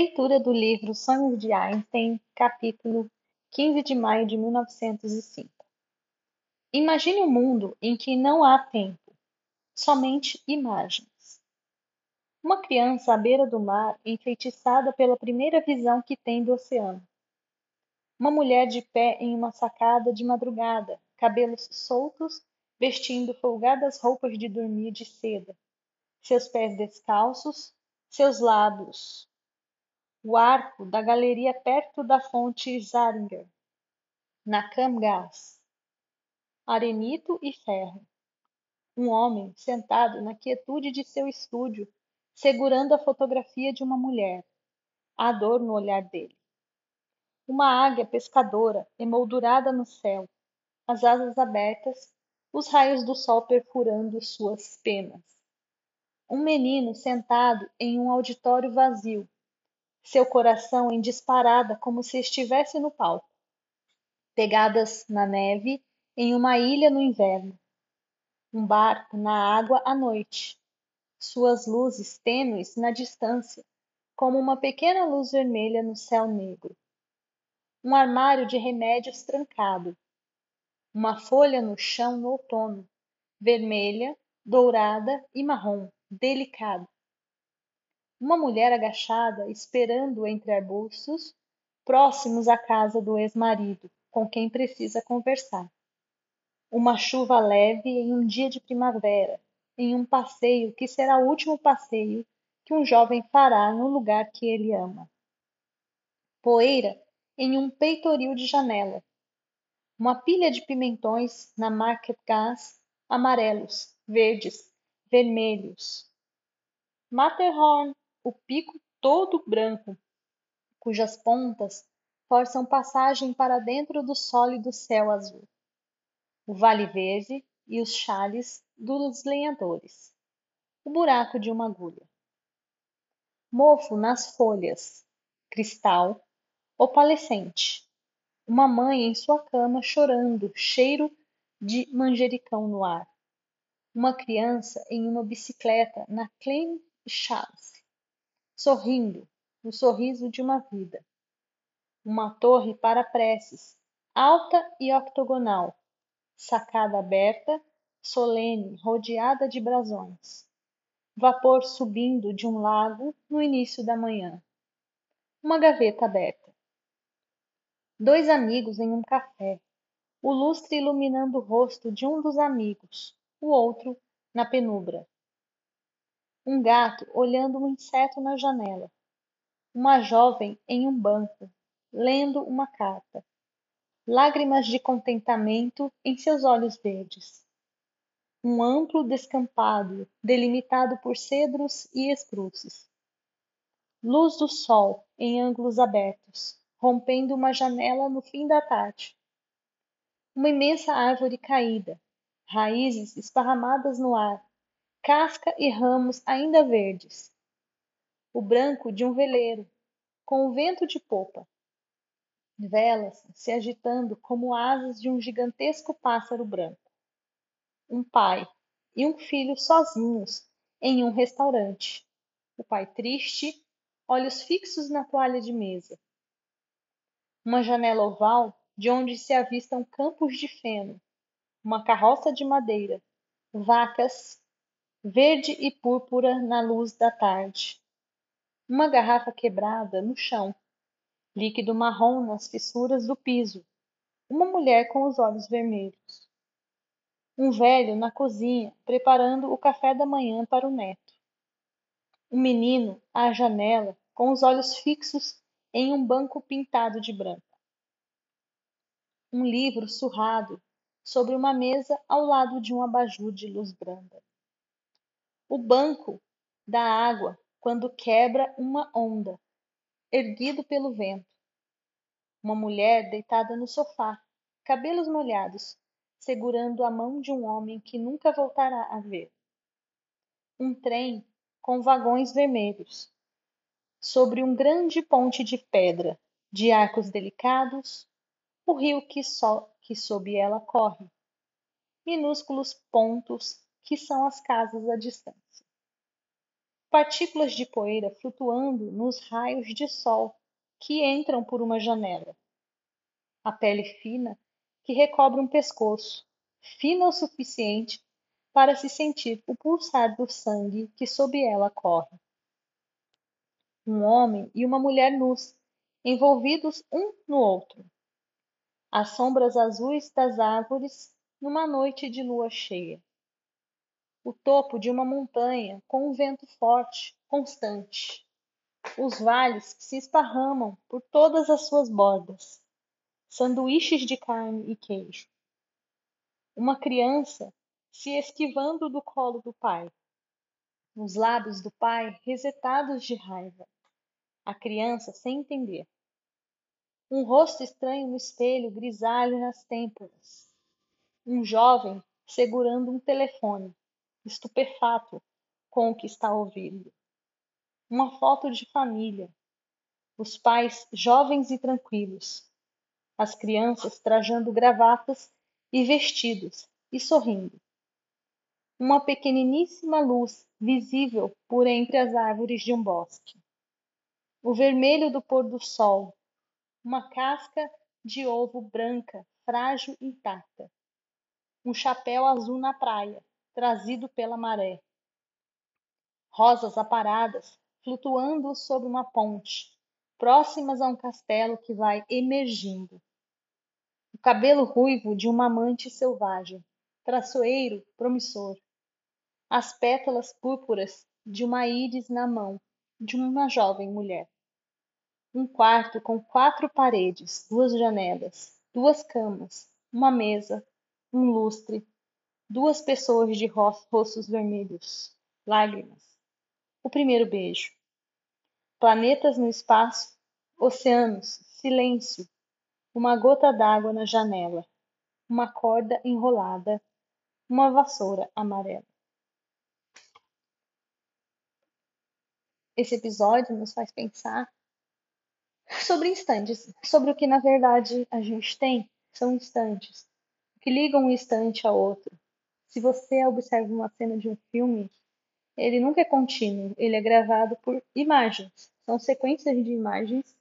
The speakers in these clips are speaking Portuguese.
Leitura do livro Sonhos de Einstein, capítulo 15 de maio de 1905. Imagine um mundo em que não há tempo, somente imagens. Uma criança à beira do mar, enfeitiçada pela primeira visão que tem do oceano. Uma mulher de pé em uma sacada de madrugada, cabelos soltos, vestindo folgadas roupas de dormir de seda, seus pés descalços, seus lábios o arco da galeria perto da fonte Zaringer, na Camgás. Arenito e ferro. Um homem sentado na quietude de seu estúdio, segurando a fotografia de uma mulher. A dor no olhar dele. Uma águia pescadora emoldurada no céu, as asas abertas, os raios do sol perfurando suas penas. Um menino sentado em um auditório vazio, seu coração em disparada como se estivesse no palco. Pegadas na neve em uma ilha no inverno. Um barco na água à noite. Suas luzes tênues na distância, como uma pequena luz vermelha no céu negro. Um armário de remédios trancado. Uma folha no chão no outono, vermelha, dourada e marrom, delicado uma mulher agachada esperando entre arbustos, próximos à casa do ex-marido, com quem precisa conversar. Uma chuva leve em um dia de primavera, em um passeio que será o último passeio que um jovem fará no lugar que ele ama. Poeira em um peitoril de janela. Uma pilha de pimentões na Market Gas, amarelos, verdes, vermelhos. Matterhorn o pico todo branco, cujas pontas forçam passagem para dentro do sólido céu azul. O vale verde e os chales dos lenhadores. O buraco de uma agulha. Mofo nas folhas. Cristal opalescente. Uma mãe em sua cama chorando, cheiro de manjericão no ar. Uma criança em uma bicicleta na Klein Chance sorrindo, o sorriso de uma vida. Uma torre para preces, alta e octogonal, sacada aberta, solene, rodeada de brasões. Vapor subindo de um lago no início da manhã. Uma gaveta aberta. Dois amigos em um café. O lustre iluminando o rosto de um dos amigos, o outro na penumbra um gato olhando um inseto na janela, uma jovem em um banco, lendo uma carta, lágrimas de contentamento em seus olhos verdes. Um amplo descampado, delimitado por cedros e espruços. Luz do sol em ângulos abertos, rompendo uma janela no fim da tarde. Uma imensa árvore caída, raízes esparramadas no ar, casca e ramos ainda verdes. O branco de um veleiro, com o vento de popa. Velas se agitando como asas de um gigantesco pássaro branco. Um pai e um filho sozinhos em um restaurante. O pai triste, olhos fixos na toalha de mesa. Uma janela oval de onde se avistam campos de feno, uma carroça de madeira, vacas verde e púrpura na luz da tarde. Uma garrafa quebrada no chão, líquido marrom nas fissuras do piso. Uma mulher com os olhos vermelhos. Um velho na cozinha preparando o café da manhã para o neto. Um menino à janela com os olhos fixos em um banco pintado de branco. Um livro surrado sobre uma mesa ao lado de um abajur de luz branda o banco da água quando quebra uma onda, erguido pelo vento. Uma mulher deitada no sofá, cabelos molhados, segurando a mão de um homem que nunca voltará a ver. Um trem com vagões vermelhos. Sobre um grande ponte de pedra, de arcos delicados, o rio que, só, que sob ela corre. Minúsculos pontos que são as casas à distância. partículas de poeira flutuando nos raios de sol que entram por uma janela. A pele fina que recobre um pescoço, fina o suficiente para se sentir o pulsar do sangue que sob ela corre. Um homem e uma mulher nus, envolvidos um no outro. As sombras azuis das árvores numa noite de lua cheia. O topo de uma montanha com um vento forte, constante. Os vales que se esparramam por todas as suas bordas. Sanduíches de carne e queijo. Uma criança se esquivando do colo do pai. Os lábios do pai resetados de raiva. A criança sem entender. Um rosto estranho no espelho grisalho nas têmporas. Um jovem segurando um telefone, estupefato com o que está ouvindo. Uma foto de família. Os pais jovens e tranquilos. As crianças trajando gravatas e vestidos e sorrindo uma pequeniníssima luz visível por entre as árvores de um bosque. O vermelho do pôr do sol, uma casca de ovo branca, frágil intacta. Um chapéu azul na praia, trazido pela maré. Rosas aparadas, flutuando sobre uma ponte, próximas a um castelo que vai emergindo. O cabelo ruivo de uma amante selvagem, traçoeiro, promissor as pétalas púrpuras de uma íris na mão de uma jovem mulher. Um quarto com quatro paredes, duas janelas, duas camas, uma mesa, um lustre, duas pessoas de rostos vermelhos, lágrimas. O primeiro beijo. Planetas no espaço, oceanos, silêncio, uma gota d'água na janela, uma corda enrolada, uma vassoura amarela. esse episódio nos faz pensar sobre instantes, sobre o que na verdade a gente tem são instantes, que ligam um instante ao outro. Se você observa uma cena de um filme, ele nunca é contínuo, ele é gravado por imagens. São sequências de imagens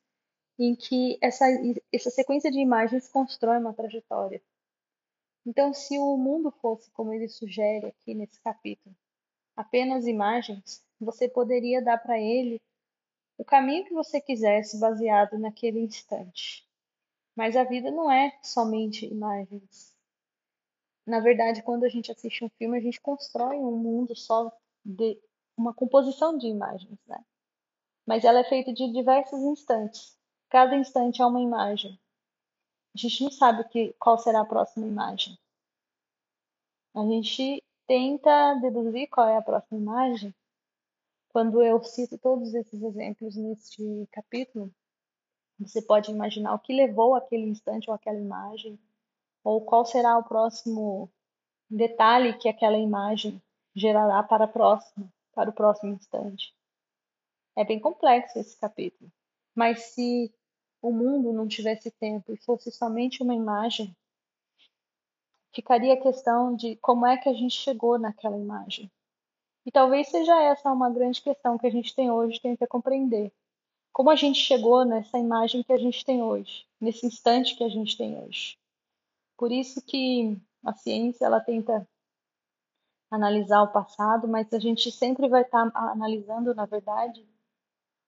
em que essa, essa sequência de imagens constrói uma trajetória. Então, se o mundo fosse como ele sugere aqui nesse capítulo, apenas imagens, você poderia dar para ele o caminho que você quisesse baseado naquele instante. Mas a vida não é somente imagens. Na verdade, quando a gente assiste um filme, a gente constrói um mundo só de uma composição de imagens, né? Mas ela é feita de diversos instantes. Cada instante é uma imagem. A gente não sabe que, qual será a próxima imagem. A gente tenta deduzir qual é a próxima imagem quando eu cito todos esses exemplos neste capítulo, você pode imaginar o que levou aquele instante ou aquela imagem, ou qual será o próximo detalhe que aquela imagem gerará para a próxima, para o próximo instante. É bem complexo esse capítulo, mas se o mundo não tivesse tempo e fosse somente uma imagem, ficaria a questão de como é que a gente chegou naquela imagem. E talvez seja essa uma grande questão que a gente tem hoje, tenta compreender. Como a gente chegou nessa imagem que a gente tem hoje, nesse instante que a gente tem hoje. Por isso que a ciência ela tenta analisar o passado, mas a gente sempre vai estar analisando, na verdade,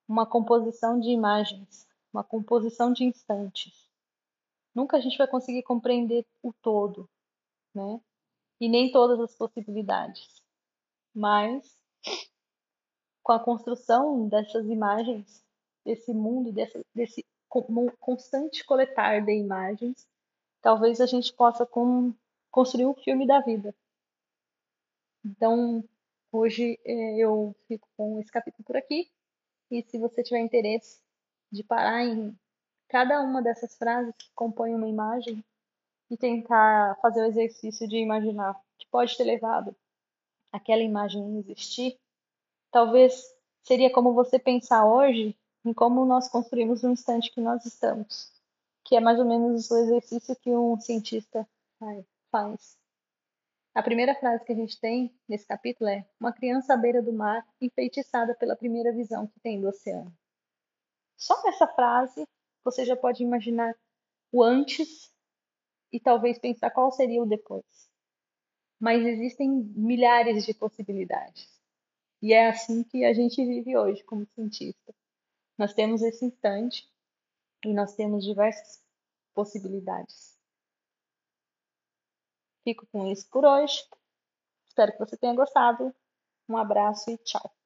uma composição de imagens, uma composição de instantes. Nunca a gente vai conseguir compreender o todo, né? E nem todas as possibilidades mas com a construção dessas imagens, desse mundo, dessa, desse constante coletar de imagens, talvez a gente possa com, construir um filme da vida. Então, hoje é, eu fico com esse capítulo por aqui. E se você tiver interesse de parar em cada uma dessas frases que compõem uma imagem e tentar fazer o exercício de imaginar que pode ter levado aquela imagem existir, talvez seria como você pensar hoje em como nós construímos o instante que nós estamos, que é mais ou menos o exercício que um cientista faz. A primeira frase que a gente tem nesse capítulo é: Uma criança à beira do mar, enfeitiçada pela primeira visão que tem do oceano. Só nessa frase você já pode imaginar o antes e talvez pensar qual seria o depois. Mas existem milhares de possibilidades. E é assim que a gente vive hoje como cientista. Nós temos esse instante e nós temos diversas possibilidades. Fico com isso por hoje. Espero que você tenha gostado. Um abraço e tchau.